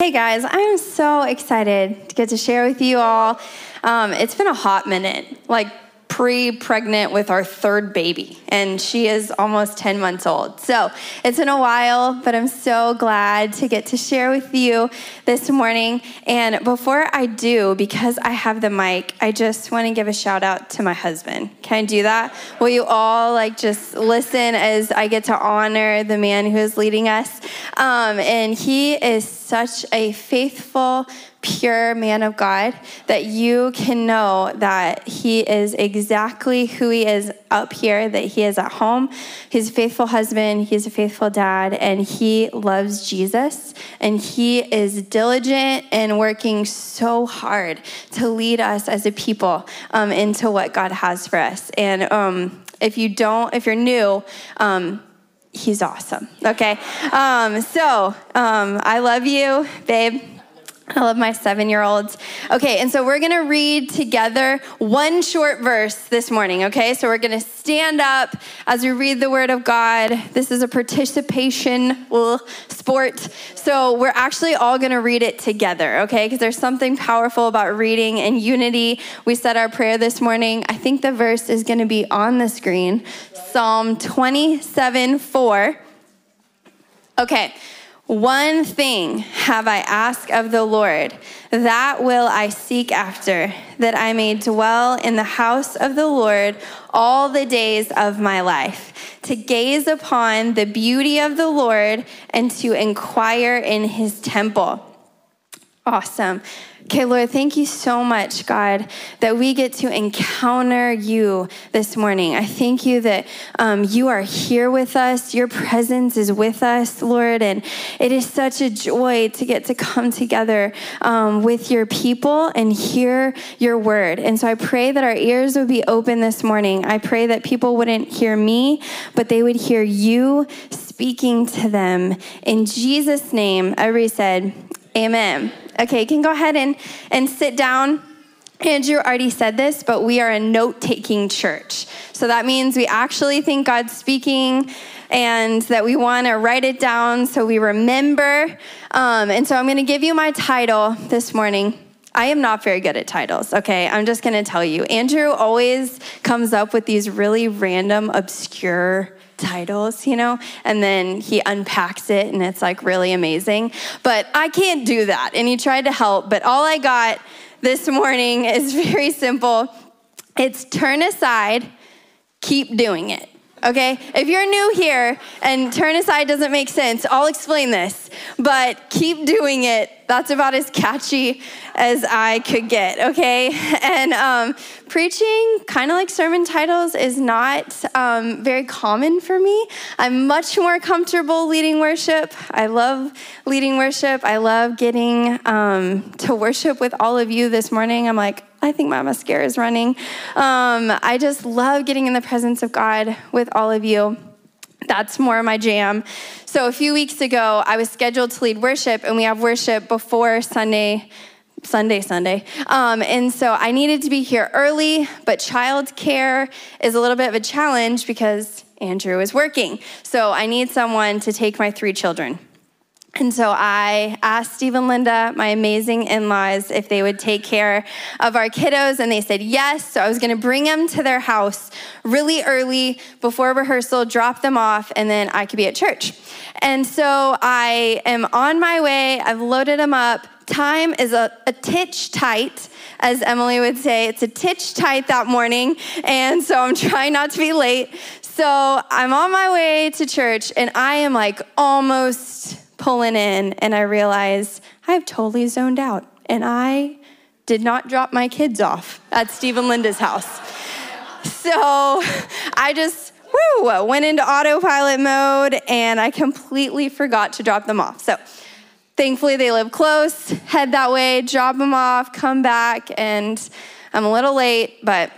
Hey guys, I'm so excited to get to share with you all. Um, it's been a hot minute, like pre pregnant with our third baby, and she is almost 10 months old. So it's been a while, but I'm so glad to get to share with you this morning. And before I do, because I have the mic, I just want to give a shout out to my husband. Can I do that? Will you all like just listen as I get to honor the man who is leading us? Um, and he is such a faithful, pure man of God that you can know that he is exactly who he is up here, that he is at home. He's a faithful husband, he's a faithful dad, and he loves Jesus. And he is diligent and working so hard to lead us as a people um, into what God has for us. And um, if you don't, if you're new, um, he's awesome. Okay. Um, so um, I love you, babe. I love my seven year olds. Okay, and so we're gonna read together one short verse this morning, okay? So we're gonna stand up as we read the word of God. This is a participation sport. So we're actually all gonna read it together, okay? Because there's something powerful about reading in unity. We said our prayer this morning. I think the verse is gonna be on the screen Psalm 27 4. Okay. One thing have I asked of the Lord, that will I seek after, that I may dwell in the house of the Lord all the days of my life, to gaze upon the beauty of the Lord and to inquire in his temple. Awesome. Okay, Lord, thank you so much, God, that we get to encounter you this morning. I thank you that um, you are here with us. Your presence is with us, Lord, and it is such a joy to get to come together um, with your people and hear your word. And so I pray that our ears would be open this morning. I pray that people wouldn't hear me, but they would hear you speaking to them. In Jesus' name, everybody said, Amen. Okay, you can go ahead and, and sit down. Andrew already said this, but we are a note taking church. So that means we actually think God's speaking and that we want to write it down so we remember. Um, and so I'm going to give you my title this morning. I am not very good at titles, okay? I'm just going to tell you. Andrew always comes up with these really random, obscure titles, you know, and then he unpacks it and it's like really amazing. But I can't do that. And he tried to help, but all I got this morning is very simple it's turn aside, keep doing it. Okay? If you're new here and turn aside doesn't make sense, I'll explain this. But keep doing it. That's about as catchy as I could get, okay? And um, preaching, kind of like sermon titles, is not um, very common for me. I'm much more comfortable leading worship. I love leading worship. I love getting um, to worship with all of you this morning. I'm like, I think my mascara is running. Um, I just love getting in the presence of God with all of you. That's more my jam. So, a few weeks ago, I was scheduled to lead worship, and we have worship before Sunday Sunday, Sunday. Um, and so I needed to be here early, but childcare is a little bit of a challenge because Andrew is working. So I need someone to take my three children. And so I asked Steve and Linda, my amazing in laws, if they would take care of our kiddos, and they said yes. So I was gonna bring them to their house really early before rehearsal, drop them off, and then I could be at church. And so I am on my way, I've loaded them up. Time is a, a titch tight, as Emily would say. It's a titch tight that morning, and so I'm trying not to be late. So I'm on my way to church, and I am like almost pulling in and I realized I've totally zoned out and I did not drop my kids off at Steve and Linda's house. So I just woo, went into autopilot mode and I completely forgot to drop them off. So thankfully they live close, head that way, drop them off, come back, and I'm a little late, but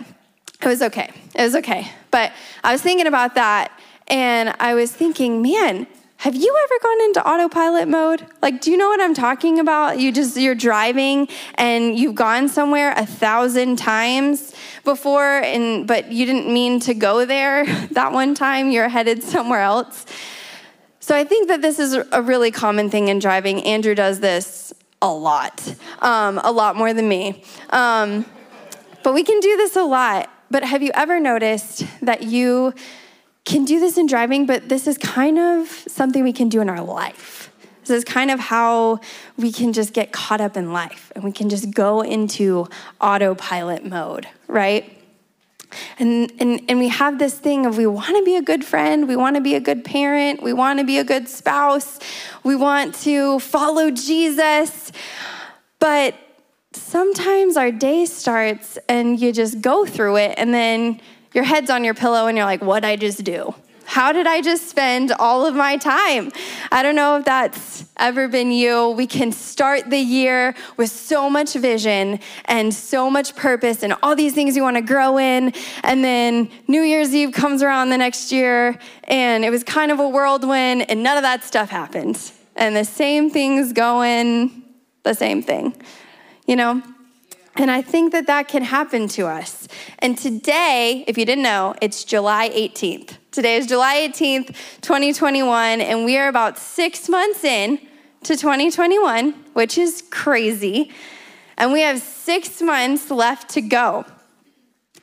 it was okay. It was okay. But I was thinking about that and I was thinking, man, have you ever gone into autopilot mode? Like, do you know what I'm talking about? You just, you're driving and you've gone somewhere a thousand times before, and, but you didn't mean to go there that one time, you're headed somewhere else. So I think that this is a really common thing in driving. Andrew does this a lot, um, a lot more than me. Um, but we can do this a lot. But have you ever noticed that you can do this in driving, but this is kind of something we can do in our life? This is kind of how we can just get caught up in life and we can just go into autopilot mode, right? And, and, and we have this thing of we want to be a good friend, we want to be a good parent, we want to be a good spouse, we want to follow Jesus. But sometimes our day starts and you just go through it, and then your head's on your pillow and you're like, what'd I just do? How did I just spend all of my time? I don't know if that's ever been you. We can start the year with so much vision and so much purpose and all these things you want to grow in. And then New Year's Eve comes around the next year and it was kind of a whirlwind and none of that stuff happened. And the same thing's going the same thing, you know? And I think that that can happen to us. And today, if you didn't know, it's July 18th. Today is July 18th, 2021, and we are about six months in to 2021, which is crazy. And we have six months left to go.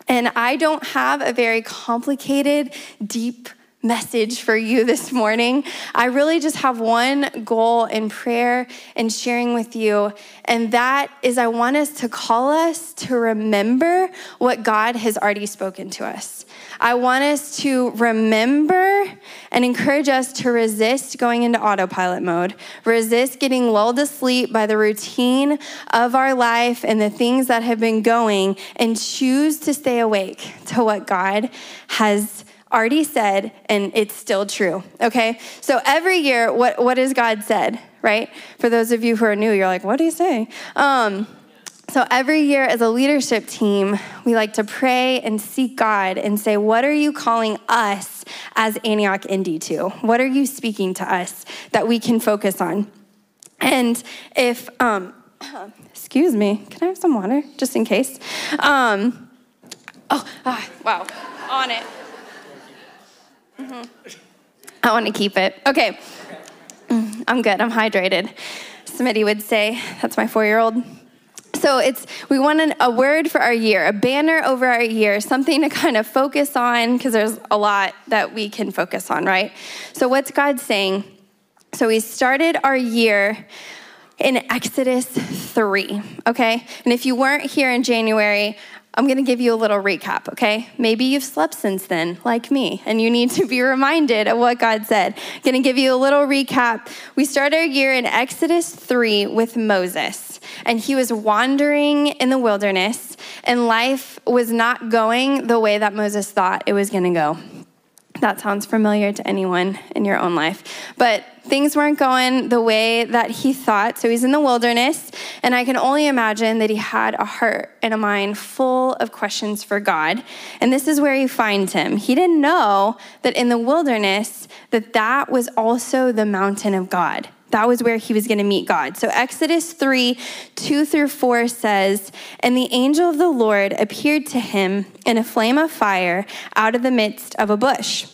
And I don't have a very complicated, deep message for you this morning. I really just have one goal in prayer and sharing with you, and that is I want us to call us to remember what God has already spoken to us. I want us to remember and encourage us to resist going into autopilot mode, resist getting lulled asleep by the routine of our life and the things that have been going, and choose to stay awake to what God has already said, and it's still true, okay? So every year, what, what has God said, right? For those of you who are new, you're like, what do you say? Um, so every year as a leadership team, we like to pray and seek God and say, what are you calling us as Antioch Indy to? What are you speaking to us that we can focus on? And if, um, excuse me, can I have some water just in case? Um, oh, ah, wow, on it. Mm-hmm. I want to keep it. Okay. Mm, I'm good. I'm hydrated. Smitty would say, that's my four year old. So it's we want an, a word for our year, a banner over our year, something to kind of focus on because there's a lot that we can focus on, right? So what's God saying? So we started our year in Exodus 3, okay? And if you weren't here in January, I'm going to give you a little recap, okay? Maybe you've slept since then, like me, and you need to be reminded of what God said. I'm going to give you a little recap. We start our year in Exodus 3 with Moses, and he was wandering in the wilderness, and life was not going the way that Moses thought it was going to go. That sounds familiar to anyone in your own life. But things weren't going the way that he thought. So he's in the wilderness, and I can only imagine that he had a heart and a mind full of questions for God. And this is where he finds him. He didn't know that in the wilderness that that was also the mountain of God. That was where he was going to meet God. So Exodus 3 2 through 4 says, And the angel of the Lord appeared to him in a flame of fire out of the midst of a bush.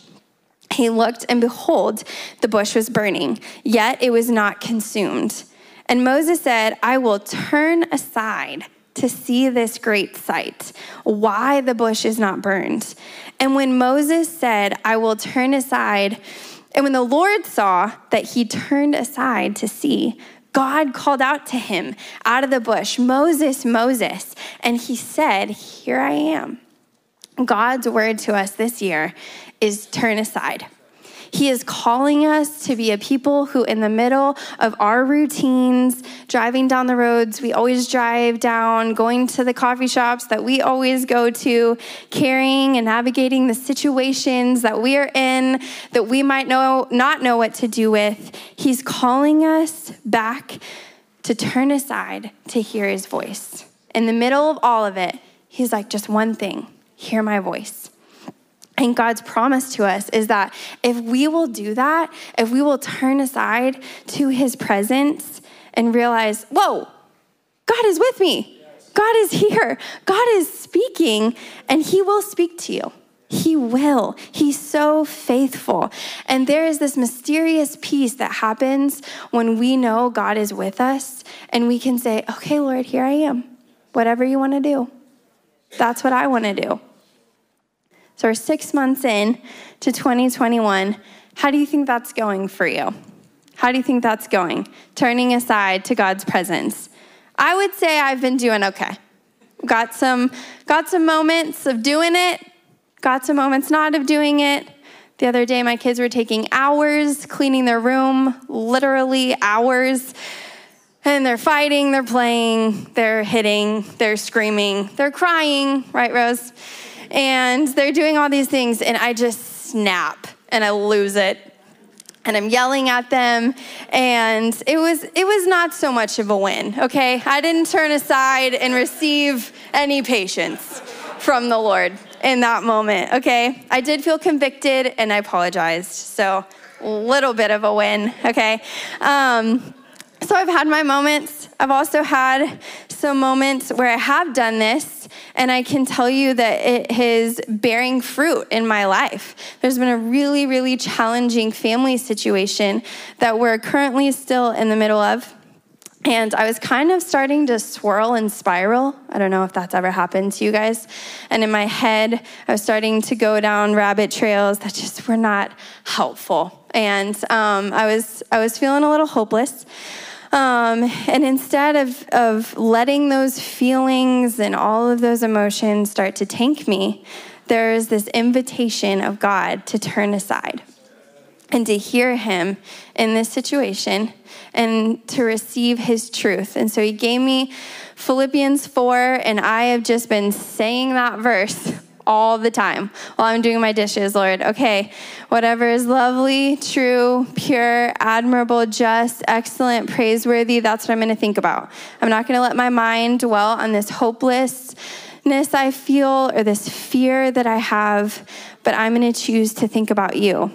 He looked, and behold, the bush was burning, yet it was not consumed. And Moses said, I will turn aside to see this great sight, why the bush is not burned. And when Moses said, I will turn aside, and when the Lord saw that he turned aside to see, God called out to him out of the bush, Moses, Moses. And he said, Here I am. God's word to us this year is turn aside. He is calling us to be a people who, in the middle of our routines, driving down the roads we always drive down, going to the coffee shops that we always go to, carrying and navigating the situations that we are in that we might know not know what to do with, He's calling us back to turn aside to hear His voice. In the middle of all of it, He's like, just one thing hear my voice. And God's promise to us is that if we will do that, if we will turn aside to his presence and realize, whoa, God is with me. God is here. God is speaking, and he will speak to you. He will. He's so faithful. And there is this mysterious peace that happens when we know God is with us and we can say, okay, Lord, here I am. Whatever you want to do. That's what I want to do. So we're six months in to 2021. How do you think that's going for you? How do you think that's going? Turning aside to God's presence. I would say I've been doing okay. Got some, got some moments of doing it, got some moments not of doing it. The other day, my kids were taking hours cleaning their room, literally hours. And they're fighting, they're playing, they're hitting, they're screaming, they're crying, right, Rose? And they're doing all these things, and I just snap and I lose it. And I'm yelling at them, and it was it was not so much of a win, okay? I didn't turn aside and receive any patience from the Lord in that moment, okay? I did feel convicted and I apologized. So, little bit of a win, okay? Um, so I've had my moments. I've also had some moments where I have done this, and I can tell you that it is bearing fruit in my life. There's been a really, really challenging family situation that we're currently still in the middle of. And I was kind of starting to swirl and spiral. I don't know if that's ever happened to you guys. And in my head, I was starting to go down rabbit trails that just were not helpful. And um, I, was, I was feeling a little hopeless. Um, and instead of, of letting those feelings and all of those emotions start to tank me, there's this invitation of God to turn aside and to hear Him in this situation and to receive his truth. And so he gave me Philippians 4, and I have just been saying that verse all the time while I'm doing my dishes, Lord. Okay, whatever is lovely, true, pure, admirable, just, excellent, praiseworthy, that's what I'm going to think about. I'm not going to let my mind dwell on this hopelessness I feel or this fear that I have, but I'm going to choose to think about you.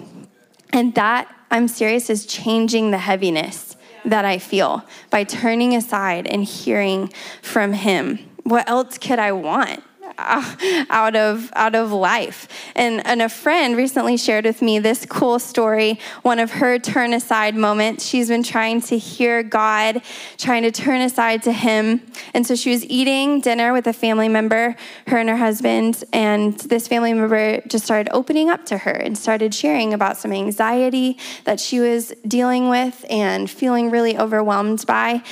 And that, I'm serious, is changing the heaviness that I feel by turning aside and hearing from Him. What else could I want? out of out of life. And, and a friend recently shared with me this cool story, one of her turn aside moments. She's been trying to hear God, trying to turn aside to Him. And so she was eating dinner with a family member, her and her husband, and this family member just started opening up to her and started sharing about some anxiety that she was dealing with and feeling really overwhelmed by.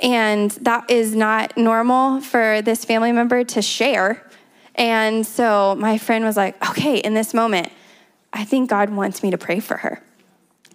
And that is not normal for this family member to share and so my friend was like, okay, in this moment, I think God wants me to pray for her.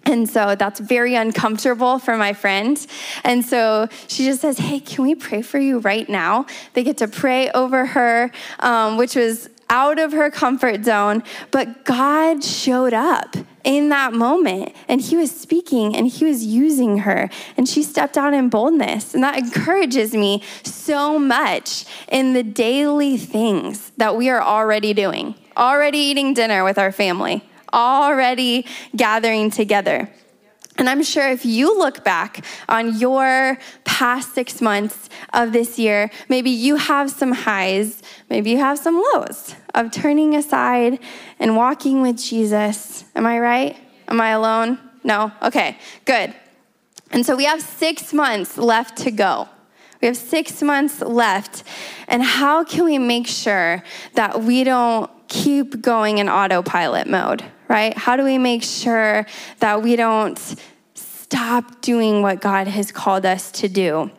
And so that's very uncomfortable for my friend. And so she just says, Hey, can we pray for you right now? They get to pray over her, um, which was out of her comfort zone. But God showed up in that moment and he was speaking and he was using her and she stepped out in boldness and that encourages me so much in the daily things that we are already doing already eating dinner with our family already gathering together and I'm sure if you look back on your past six months of this year, maybe you have some highs, maybe you have some lows of turning aside and walking with Jesus. Am I right? Am I alone? No? Okay, good. And so we have six months left to go. We have six months left. And how can we make sure that we don't keep going in autopilot mode? Right? How do we make sure that we don't stop doing what God has called us to do?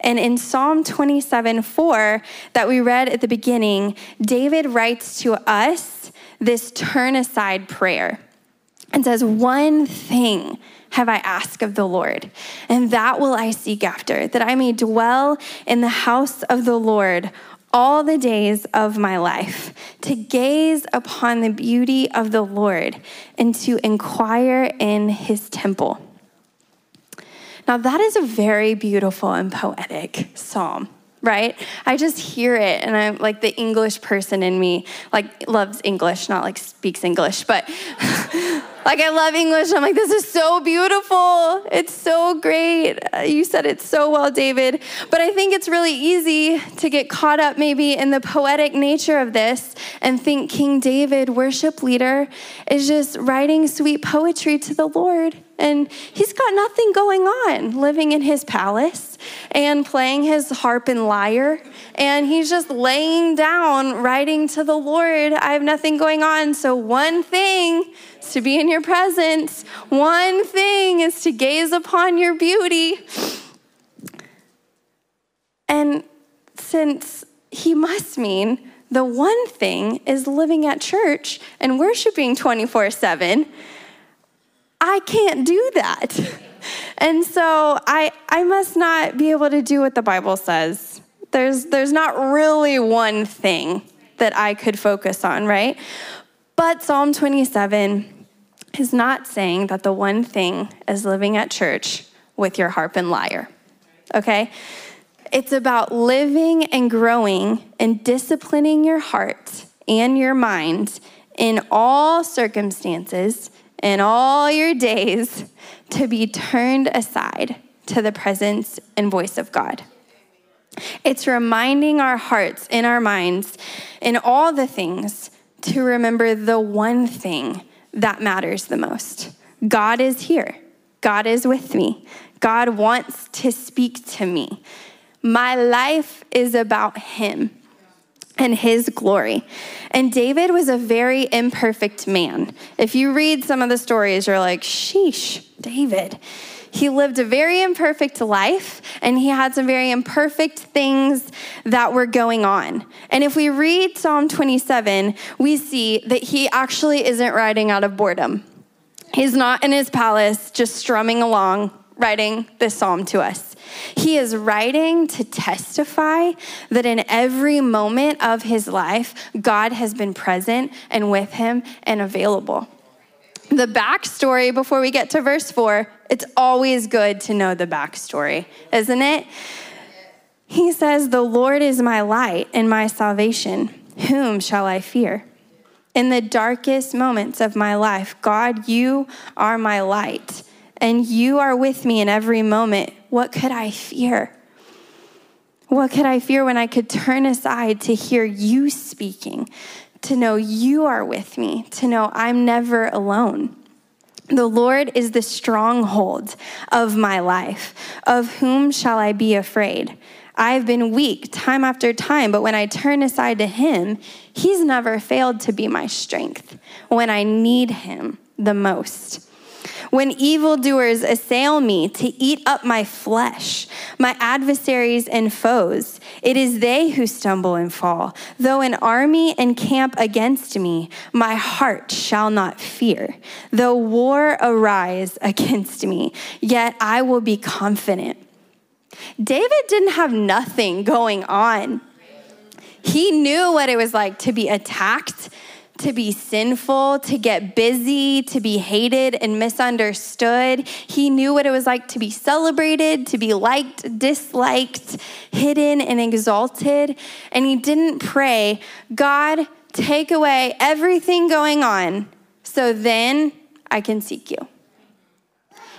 And in Psalm 27 4, that we read at the beginning, David writes to us this turn aside prayer and says, One thing have I asked of the Lord, and that will I seek after, that I may dwell in the house of the Lord all the days of my life, to gaze upon the beauty of the Lord and to inquire in his temple. Now, that is a very beautiful and poetic psalm right? I just hear it and I'm like the English person in me like loves English, not like speaks English, but Like, I love English. I'm like, this is so beautiful. It's so great. You said it so well, David. But I think it's really easy to get caught up maybe in the poetic nature of this and think King David, worship leader, is just writing sweet poetry to the Lord. And he's got nothing going on living in his palace and playing his harp and lyre. And he's just laying down, writing to the Lord, I have nothing going on. So, one thing is to be in your presence, one thing is to gaze upon your beauty. And since he must mean the one thing is living at church and worshiping 24 7, I can't do that. And so I, I must not be able to do what the Bible says. There's, there's not really one thing that I could focus on, right? But Psalm 27 is not saying that the one thing is living at church with your harp and lyre, okay? It's about living and growing and disciplining your heart and your mind in all circumstances in all your days to be turned aside to the presence and voice of God. It's reminding our hearts in our minds in all the things to remember the one thing that matters the most God is here, God is with me, God wants to speak to me. My life is about Him and his glory. And David was a very imperfect man. If you read some of the stories, you're like, sheesh, David. He lived a very imperfect life and he had some very imperfect things that were going on. And if we read Psalm 27, we see that he actually isn't writing out of boredom. He's not in his palace just strumming along, writing this psalm to us. He is writing to testify that in every moment of his life, God has been present and with him and available. The backstory before we get to verse four, it's always good to know the backstory, isn't it? He says, The Lord is my light and my salvation. Whom shall I fear? In the darkest moments of my life, God, you are my light, and you are with me in every moment. What could I fear? What could I fear when I could turn aside to hear you speaking, to know you are with me, to know I'm never alone? The Lord is the stronghold of my life. Of whom shall I be afraid? I've been weak time after time, but when I turn aside to Him, He's never failed to be my strength when I need Him the most. When evildoers assail me to eat up my flesh, my adversaries and foes, it is they who stumble and fall. Though an army encamp against me, my heart shall not fear. Though war arise against me, yet I will be confident. David didn't have nothing going on. He knew what it was like to be attacked to be sinful, to get busy, to be hated and misunderstood. He knew what it was like to be celebrated, to be liked, disliked, hidden, and exalted. And he didn't pray, God, take away everything going on so then I can seek you.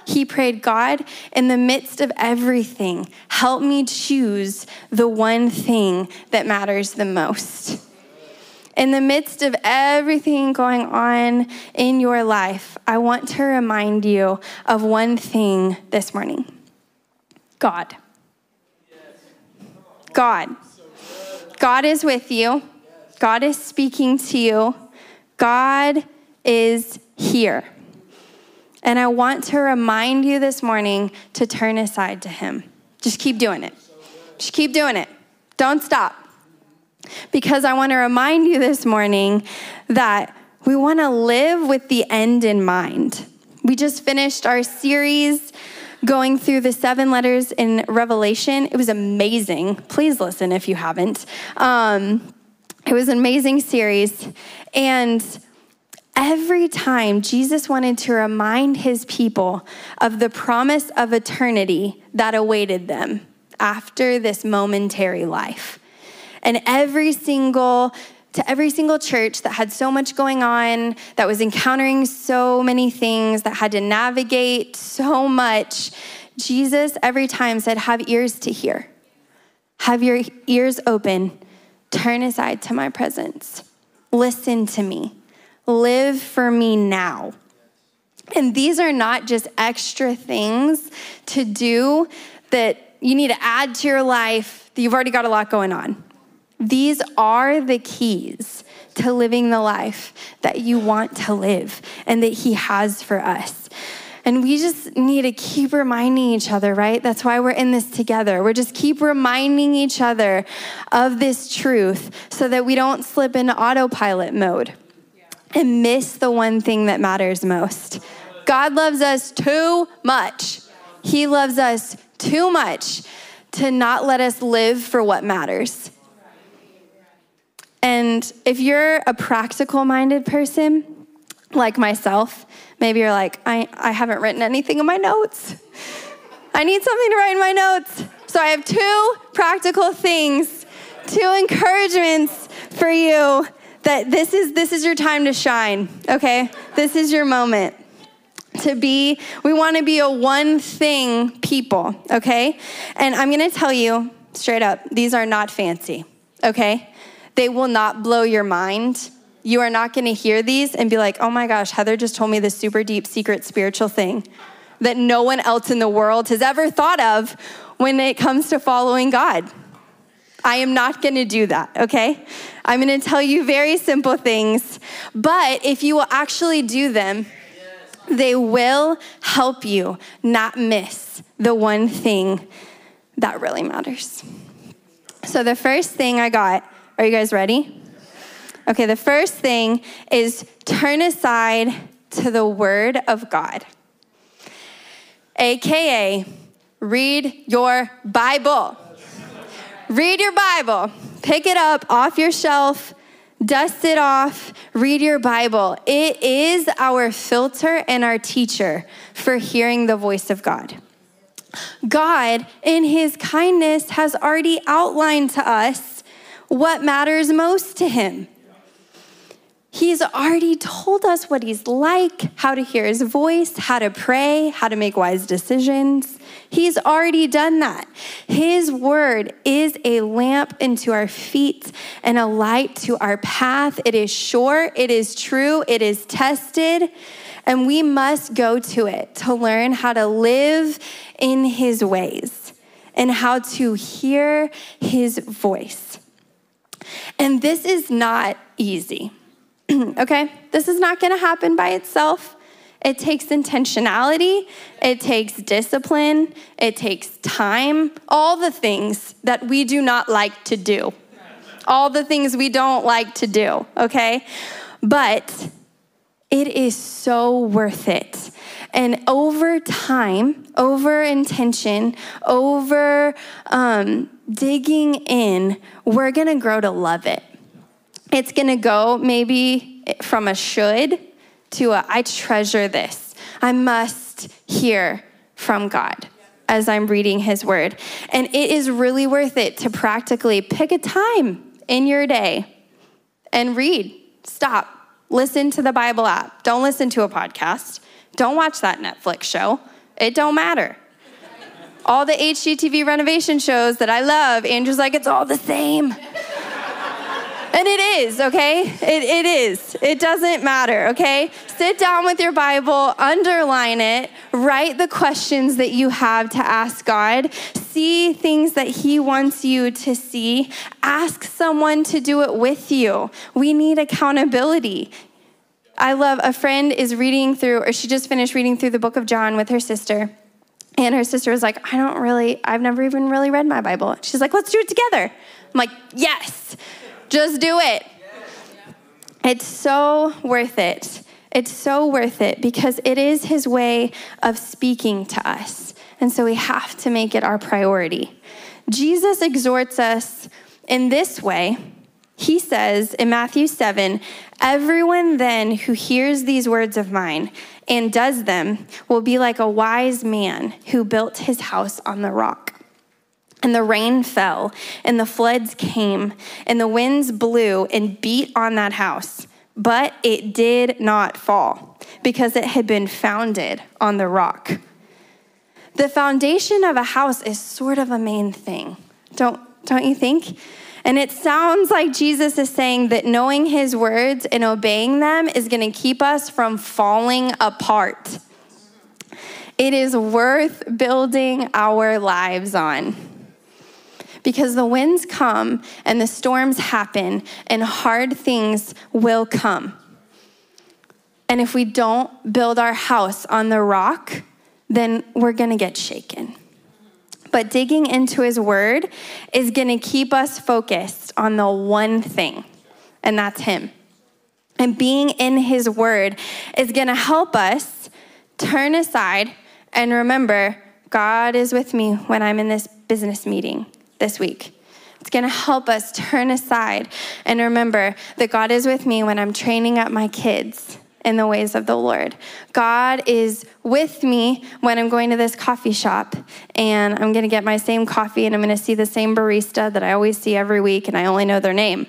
He prayed, God, in the midst of everything, help me choose the one thing that matters the most. In the midst of everything going on in your life, I want to remind you of one thing this morning God. God. God is with you. God is speaking to you. God is here. And I want to remind you this morning to turn aside to Him. Just keep doing it. Just keep doing it. Don't stop because I want to remind you this morning that we want to live with the end in mind. We just finished our series going through the seven letters in Revelation. It was amazing. Please listen if you haven't. Um, it was an amazing series. And every time Jesus wanted to remind his people of the promise of eternity that awaited them after this momentary life. And every single to every single church that had so much going on, that was encountering so many things, that had to navigate so much, Jesus every time said, Have ears to hear, have your ears open, turn aside to my presence, listen to me, live for me now. And these are not just extra things to do that you need to add to your life that you've already got a lot going on. These are the keys to living the life that you want to live and that He has for us. And we just need to keep reminding each other, right? That's why we're in this together. We're just keep reminding each other of this truth so that we don't slip into autopilot mode and miss the one thing that matters most. God loves us too much. He loves us too much to not let us live for what matters. And if you're a practical minded person, like myself, maybe you're like, I, I haven't written anything in my notes. I need something to write in my notes. So I have two practical things, two encouragements for you that this is this is your time to shine, okay? This is your moment to be, we want to be a one thing people, okay? And I'm going to tell you straight up, these are not fancy, okay? They will not blow your mind. You are not going to hear these and be like, oh my gosh, Heather just told me this super deep, secret, spiritual thing that no one else in the world has ever thought of when it comes to following God. I am not going to do that, okay? I'm going to tell you very simple things, but if you will actually do them, they will help you not miss the one thing that really matters. So, the first thing I got, are you guys ready? Okay, the first thing is turn aside to the Word of God, AKA, read your Bible. Read your Bible, pick it up off your shelf Dust it off, read your Bible. It is our filter and our teacher for hearing the voice of God. God, in his kindness, has already outlined to us what matters most to him. He's already told us what he's like, how to hear his voice, how to pray, how to make wise decisions. He's already done that. His word is a lamp into our feet and a light to our path. It is sure, it is true, it is tested, and we must go to it to learn how to live in his ways and how to hear his voice. And this is not easy. okay? This is not gonna happen by itself. It takes intentionality, it takes discipline, it takes time, all the things that we do not like to do. All the things we don't like to do, okay? But it is so worth it. And over time, over intention, over um, digging in, we're gonna grow to love it. It's gonna go maybe from a should to a, I treasure this. I must hear from God as I'm reading his word. And it is really worth it to practically pick a time in your day and read. Stop. Listen to the Bible app. Don't listen to a podcast. Don't watch that Netflix show. It don't matter. All the HGTV renovation shows that I love, Andrew's like, it's all the same. And it is, okay? It, it is. It doesn't matter, okay? Sit down with your Bible, underline it, write the questions that you have to ask God, see things that He wants you to see, ask someone to do it with you. We need accountability. I love a friend is reading through, or she just finished reading through the book of John with her sister. And her sister was like, I don't really, I've never even really read my Bible. She's like, let's do it together. I'm like, yes. Just do it. It's so worth it. It's so worth it because it is his way of speaking to us. And so we have to make it our priority. Jesus exhorts us in this way. He says in Matthew 7 Everyone then who hears these words of mine and does them will be like a wise man who built his house on the rock. And the rain fell, and the floods came, and the winds blew and beat on that house. But it did not fall, because it had been founded on the rock. The foundation of a house is sort of a main thing, don't, don't you think? And it sounds like Jesus is saying that knowing his words and obeying them is going to keep us from falling apart. It is worth building our lives on because the winds come and the storms happen and hard things will come. And if we don't build our house on the rock, then we're gonna get shaken. But digging into his word is gonna keep us focused on the one thing, and that's him. And being in his word is gonna help us turn aside and remember God is with me when I'm in this business meeting this week. It's going to help us turn aside and remember that God is with me when I'm training up my kids in the ways of the Lord. God is with me when I'm going to this coffee shop and I'm going to get my same coffee and I'm going to see the same barista that I always see every week and I only know their name.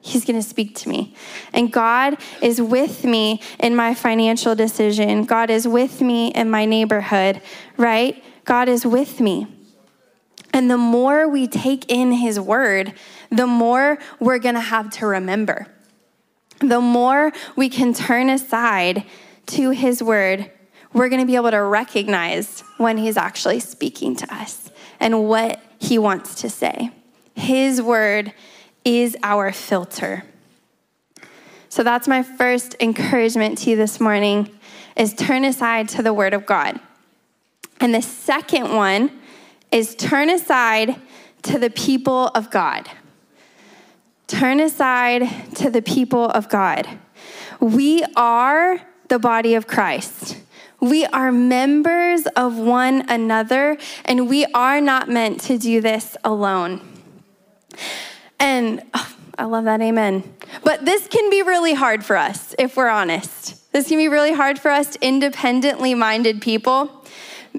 He's going to speak to me. And God is with me in my financial decision. God is with me in my neighborhood, right? God is with me. And the more we take in his word, the more we're going to have to remember. The more we can turn aside to his word, we're going to be able to recognize when he's actually speaking to us and what he wants to say. His word is our filter. So that's my first encouragement to you this morning is turn aside to the word of God. And the second one is turn aside to the people of God. Turn aside to the people of God. We are the body of Christ. We are members of one another, and we are not meant to do this alone. And oh, I love that, amen. But this can be really hard for us, if we're honest. This can be really hard for us, independently minded people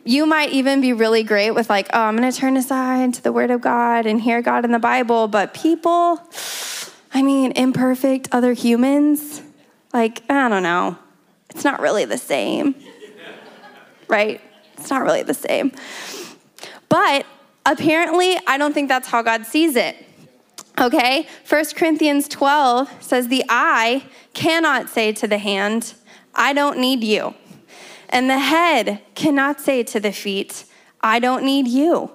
you might even be really great with, like, oh, I'm going to turn aside to the Word of God and hear God in the Bible. But people, I mean, imperfect other humans, like, I don't know. It's not really the same, right? It's not really the same. But apparently, I don't think that's how God sees it. Okay? 1 Corinthians 12 says, The eye cannot say to the hand, I don't need you. And the head cannot say to the feet, I don't need you.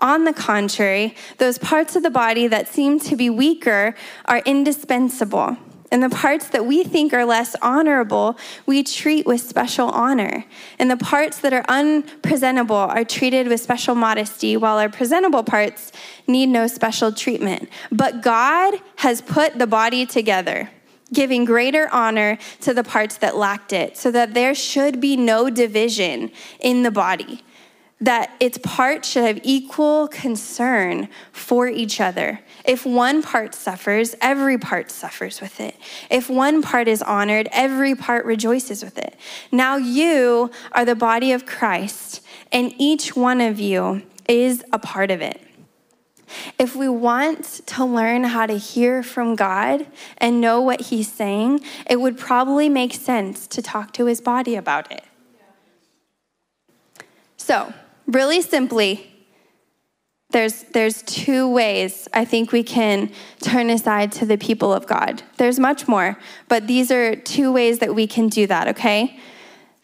On the contrary, those parts of the body that seem to be weaker are indispensable. And the parts that we think are less honorable, we treat with special honor. And the parts that are unpresentable are treated with special modesty, while our presentable parts need no special treatment. But God has put the body together giving greater honor to the parts that lacked it, so that there should be no division in the body, that its parts should have equal concern for each other. If one part suffers, every part suffers with it. If one part is honored, every part rejoices with it. Now you are the body of Christ, and each one of you is a part of it. If we want to learn how to hear from God and know what He's saying, it would probably make sense to talk to His body about it. So, really simply, there's, there's two ways I think we can turn aside to the people of God. There's much more, but these are two ways that we can do that, okay?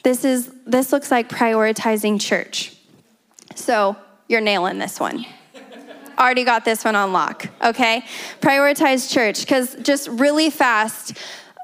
This, is, this looks like prioritizing church. So, you're nailing this one already got this one on lock, okay? Prioritize church, because just really fast,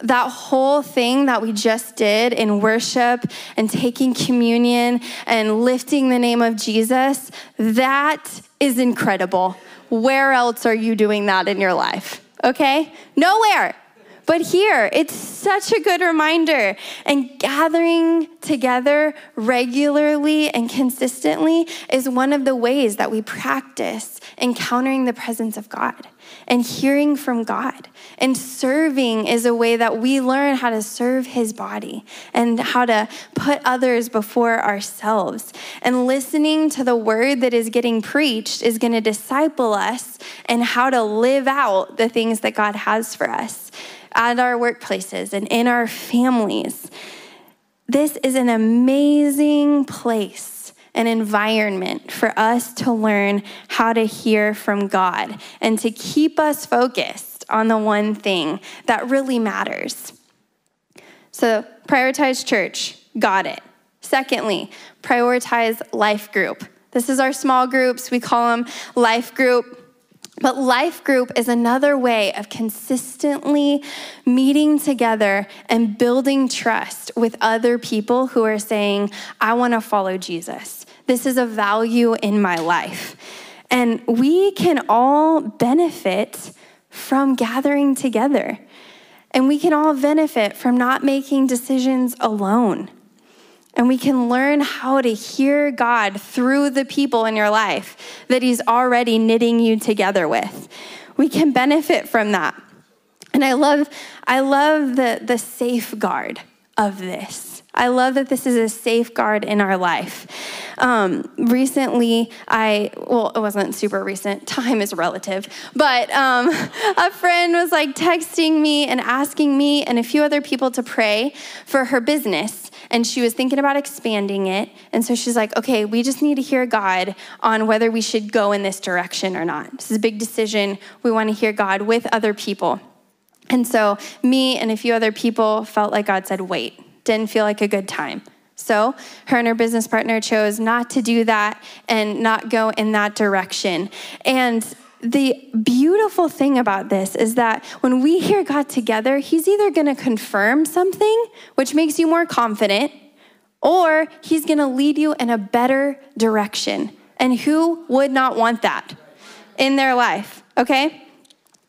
that whole thing that we just did in worship and taking communion and lifting the name of Jesus, that is incredible. Where else are you doing that in your life? Okay? Nowhere. But here, it's such a good reminder. And gathering together regularly and consistently is one of the ways that we practice encountering the presence of God and hearing from God. And serving is a way that we learn how to serve His body and how to put others before ourselves. And listening to the word that is getting preached is going to disciple us and how to live out the things that God has for us at our workplaces and in our families. This is an amazing place, an environment for us to learn how to hear from God and to keep us focused on the one thing that really matters. So, prioritize church, got it. Secondly, prioritize life group. This is our small groups. We call them life group. But life group is another way of consistently meeting together and building trust with other people who are saying, I want to follow Jesus. This is a value in my life. And we can all benefit from gathering together. And we can all benefit from not making decisions alone. And we can learn how to hear God through the people in your life that He's already knitting you together with. We can benefit from that. And I love, I love the, the safeguard of this. I love that this is a safeguard in our life. Um, recently, I, well, it wasn't super recent, time is relative, but um, a friend was like texting me and asking me and a few other people to pray for her business and she was thinking about expanding it. And so she's like, okay, we just need to hear God on whether we should go in this direction or not. This is a big decision. We want to hear God with other people. And so me and a few other people felt like God said, wait, didn't feel like a good time. So, her and her business partner chose not to do that and not go in that direction. And the beautiful thing about this is that when we hear God together, He's either going to confirm something, which makes you more confident, or He's going to lead you in a better direction. And who would not want that in their life? Okay?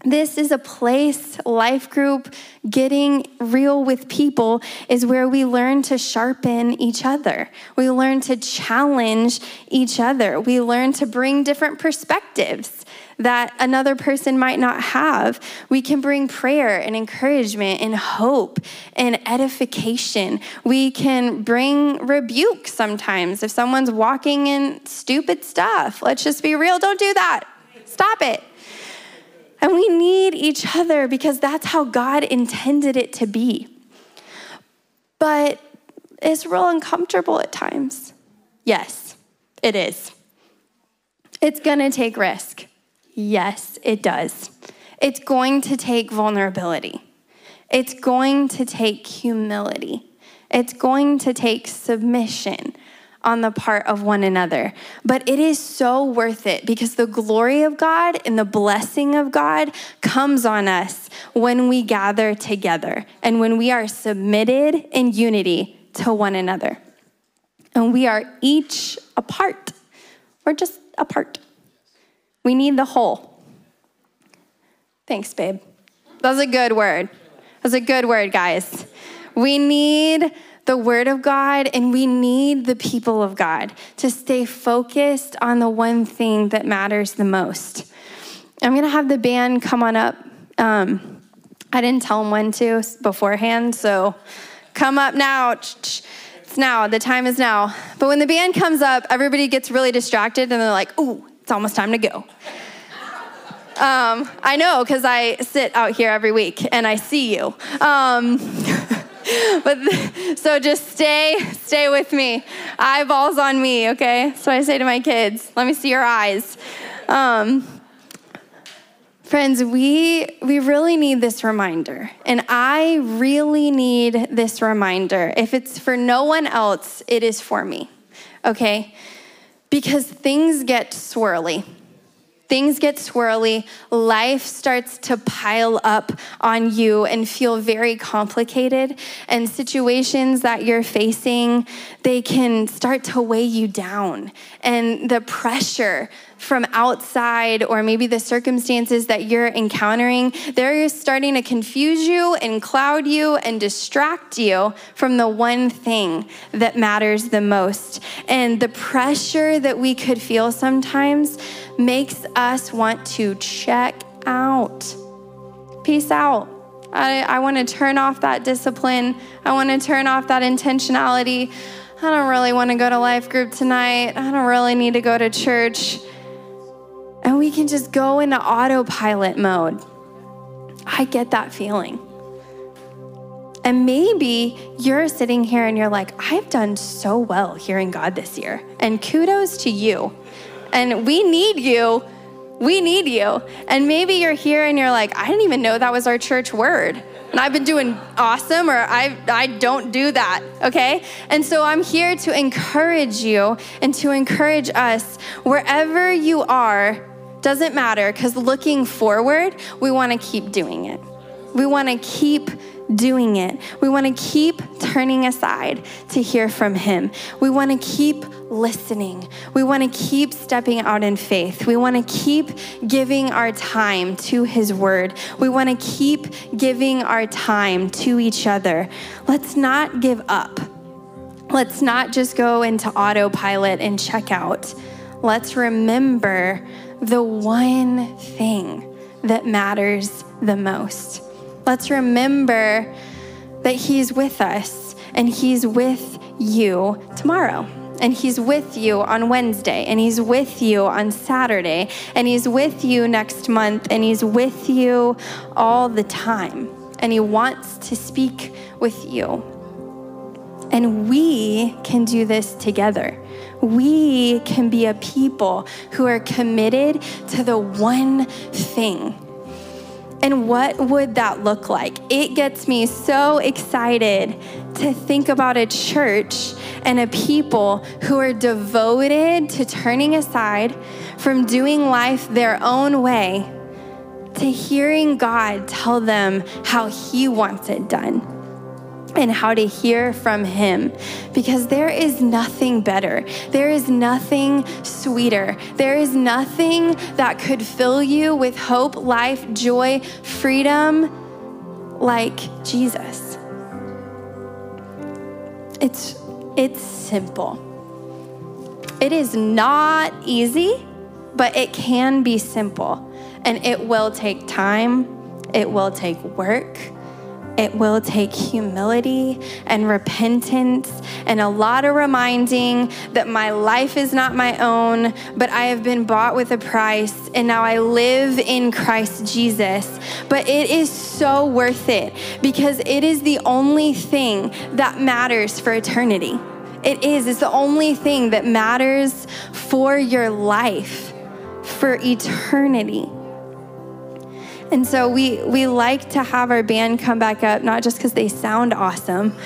This is a place, life group, getting real with people is where we learn to sharpen each other. We learn to challenge each other. We learn to bring different perspectives that another person might not have. We can bring prayer and encouragement and hope and edification. We can bring rebuke sometimes if someone's walking in stupid stuff. Let's just be real, don't do that. Stop it. And we need each other because that's how God intended it to be. But it's real uncomfortable at times. Yes, it is. It's gonna take risk. Yes, it does. It's going to take vulnerability. It's going to take humility. It's going to take submission on the part of one another. But it is so worth it because the glory of God and the blessing of God comes on us when we gather together and when we are submitted in unity to one another. And we are each apart. We're just apart. We need the whole. Thanks, babe. That was a good word. That was a good word, guys. We need the Word of God, and we need the people of God to stay focused on the one thing that matters the most. I'm going to have the band come on up. Um, I didn't tell them when to beforehand, so come up now. It's now. The time is now. But when the band comes up, everybody gets really distracted and they're like, ooh, it's almost time to go. Um, I know because I sit out here every week and I see you. Um, but so just stay, stay with me. Eyeballs on me, okay? So I say to my kids, let me see your eyes. Um, friends, we we really need this reminder, and I really need this reminder. If it's for no one else, it is for me, okay? Because things get swirly things get swirly, life starts to pile up on you and feel very complicated, and situations that you're facing, they can start to weigh you down. And the pressure from outside or maybe the circumstances that you're encountering, they're starting to confuse you and cloud you and distract you from the one thing that matters the most. And the pressure that we could feel sometimes makes us want to check out. Peace out. I, I want to turn off that discipline. I want to turn off that intentionality. I don't really want to go to life group tonight. I don't really need to go to church. And we can just go into autopilot mode. I get that feeling. And maybe you're sitting here and you're like, I've done so well hearing God this year. And kudos to you. And we need you. We need you. And maybe you're here and you're like, I didn't even know that was our church word. And I've been doing awesome, or I, I don't do that, okay? And so I'm here to encourage you and to encourage us wherever you are, doesn't matter, because looking forward, we wanna keep doing it. We wanna keep doing it. We want to keep turning aside to hear from Him. We want to keep listening. We want to keep stepping out in faith. We want to keep giving our time to His Word. We want to keep giving our time to each other. Let's not give up. Let's not just go into autopilot and check out. Let's remember the one thing that matters the most. Let's remember that He's with us and He's with you tomorrow. And He's with you on Wednesday, and He's with you on Saturday, and He's with you next month, and He's with you all the time. And He wants to speak with you. And we can do this together. We can be a people who are committed to the one thing and what would that look like? It gets me so excited to think about a church and a people who are devoted to turning aside from doing life their own way to hearing God tell them how He wants it done and how to hear from Him because there is nothing better. There is nothing sweeter. There is nothing that could fill you with hope, life, joy, freedom like Jesus. It's, it's simple. It is not easy, but it can be simple. And it will take time, it will take work it will take humility and repentance and a lot of reminding that my life is not my own, but I have been bought with a price and now I live in Christ Jesus. But it is so worth it because it is the only thing that matters for eternity. It is, it's the only thing that matters for your life, for eternity. And so we, we like to have our band come back up, not just because they sound awesome,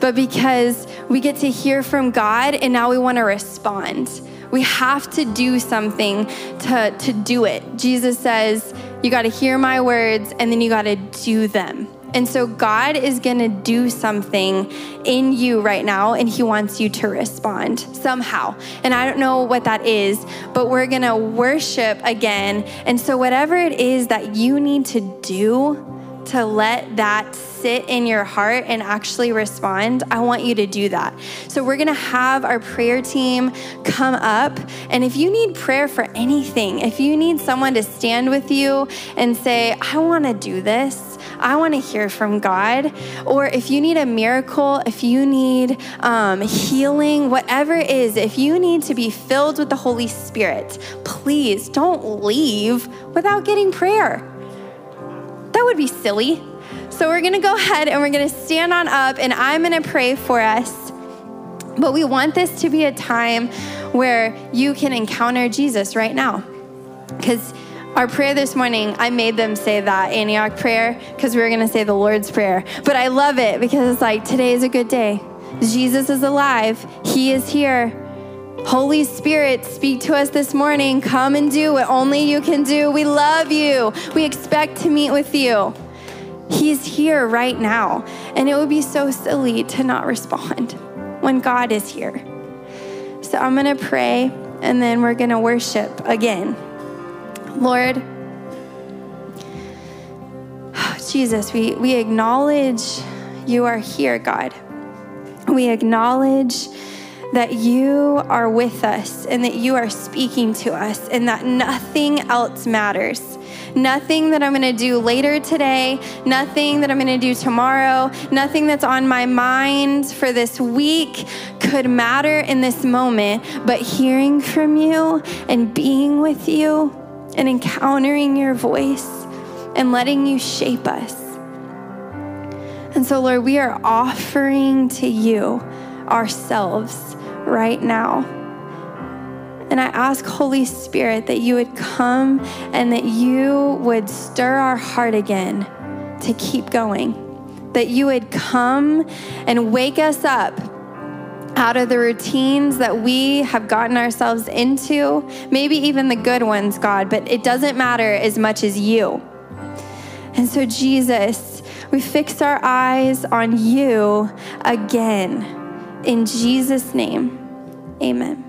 but because we get to hear from God and now we want to respond. We have to do something to, to do it. Jesus says, You got to hear my words and then you got to do them. And so God is going to do something in you right now, and He wants you to respond somehow. And I don't know what that is, but we're going to worship again. And so, whatever it is that you need to do to let that sit in your heart and actually respond, I want you to do that. So, we're gonna have our prayer team come up. And if you need prayer for anything, if you need someone to stand with you and say, I wanna do this, I want to hear from God. Or if you need a miracle, if you need um, healing, whatever it is, if you need to be filled with the Holy Spirit, please don't leave without getting prayer. That would be silly. So we're going to go ahead and we're going to stand on up and I'm going to pray for us. But we want this to be a time where you can encounter Jesus right now. Because our prayer this morning, I made them say that Antioch prayer because we were going to say the Lord's Prayer. But I love it because it's like, today is a good day. Jesus is alive, He is here. Holy Spirit, speak to us this morning. Come and do what only you can do. We love you. We expect to meet with you. He's here right now. And it would be so silly to not respond when God is here. So I'm going to pray and then we're going to worship again. Lord, Jesus, we, we acknowledge you are here, God. We acknowledge that you are with us and that you are speaking to us and that nothing else matters. Nothing that I'm gonna do later today, nothing that I'm gonna do tomorrow, nothing that's on my mind for this week could matter in this moment, but hearing from you and being with you and encountering your voice and letting you shape us. And so, Lord, we are offering to you ourselves right now. And I ask, Holy Spirit, that you would come and that you would stir our heart again to keep going. That you would come and wake us up out of the routines that we have gotten ourselves into, maybe even the good ones, God, but it doesn't matter as much as you. And so, Jesus, we fix our eyes on you again. In Jesus' name, amen.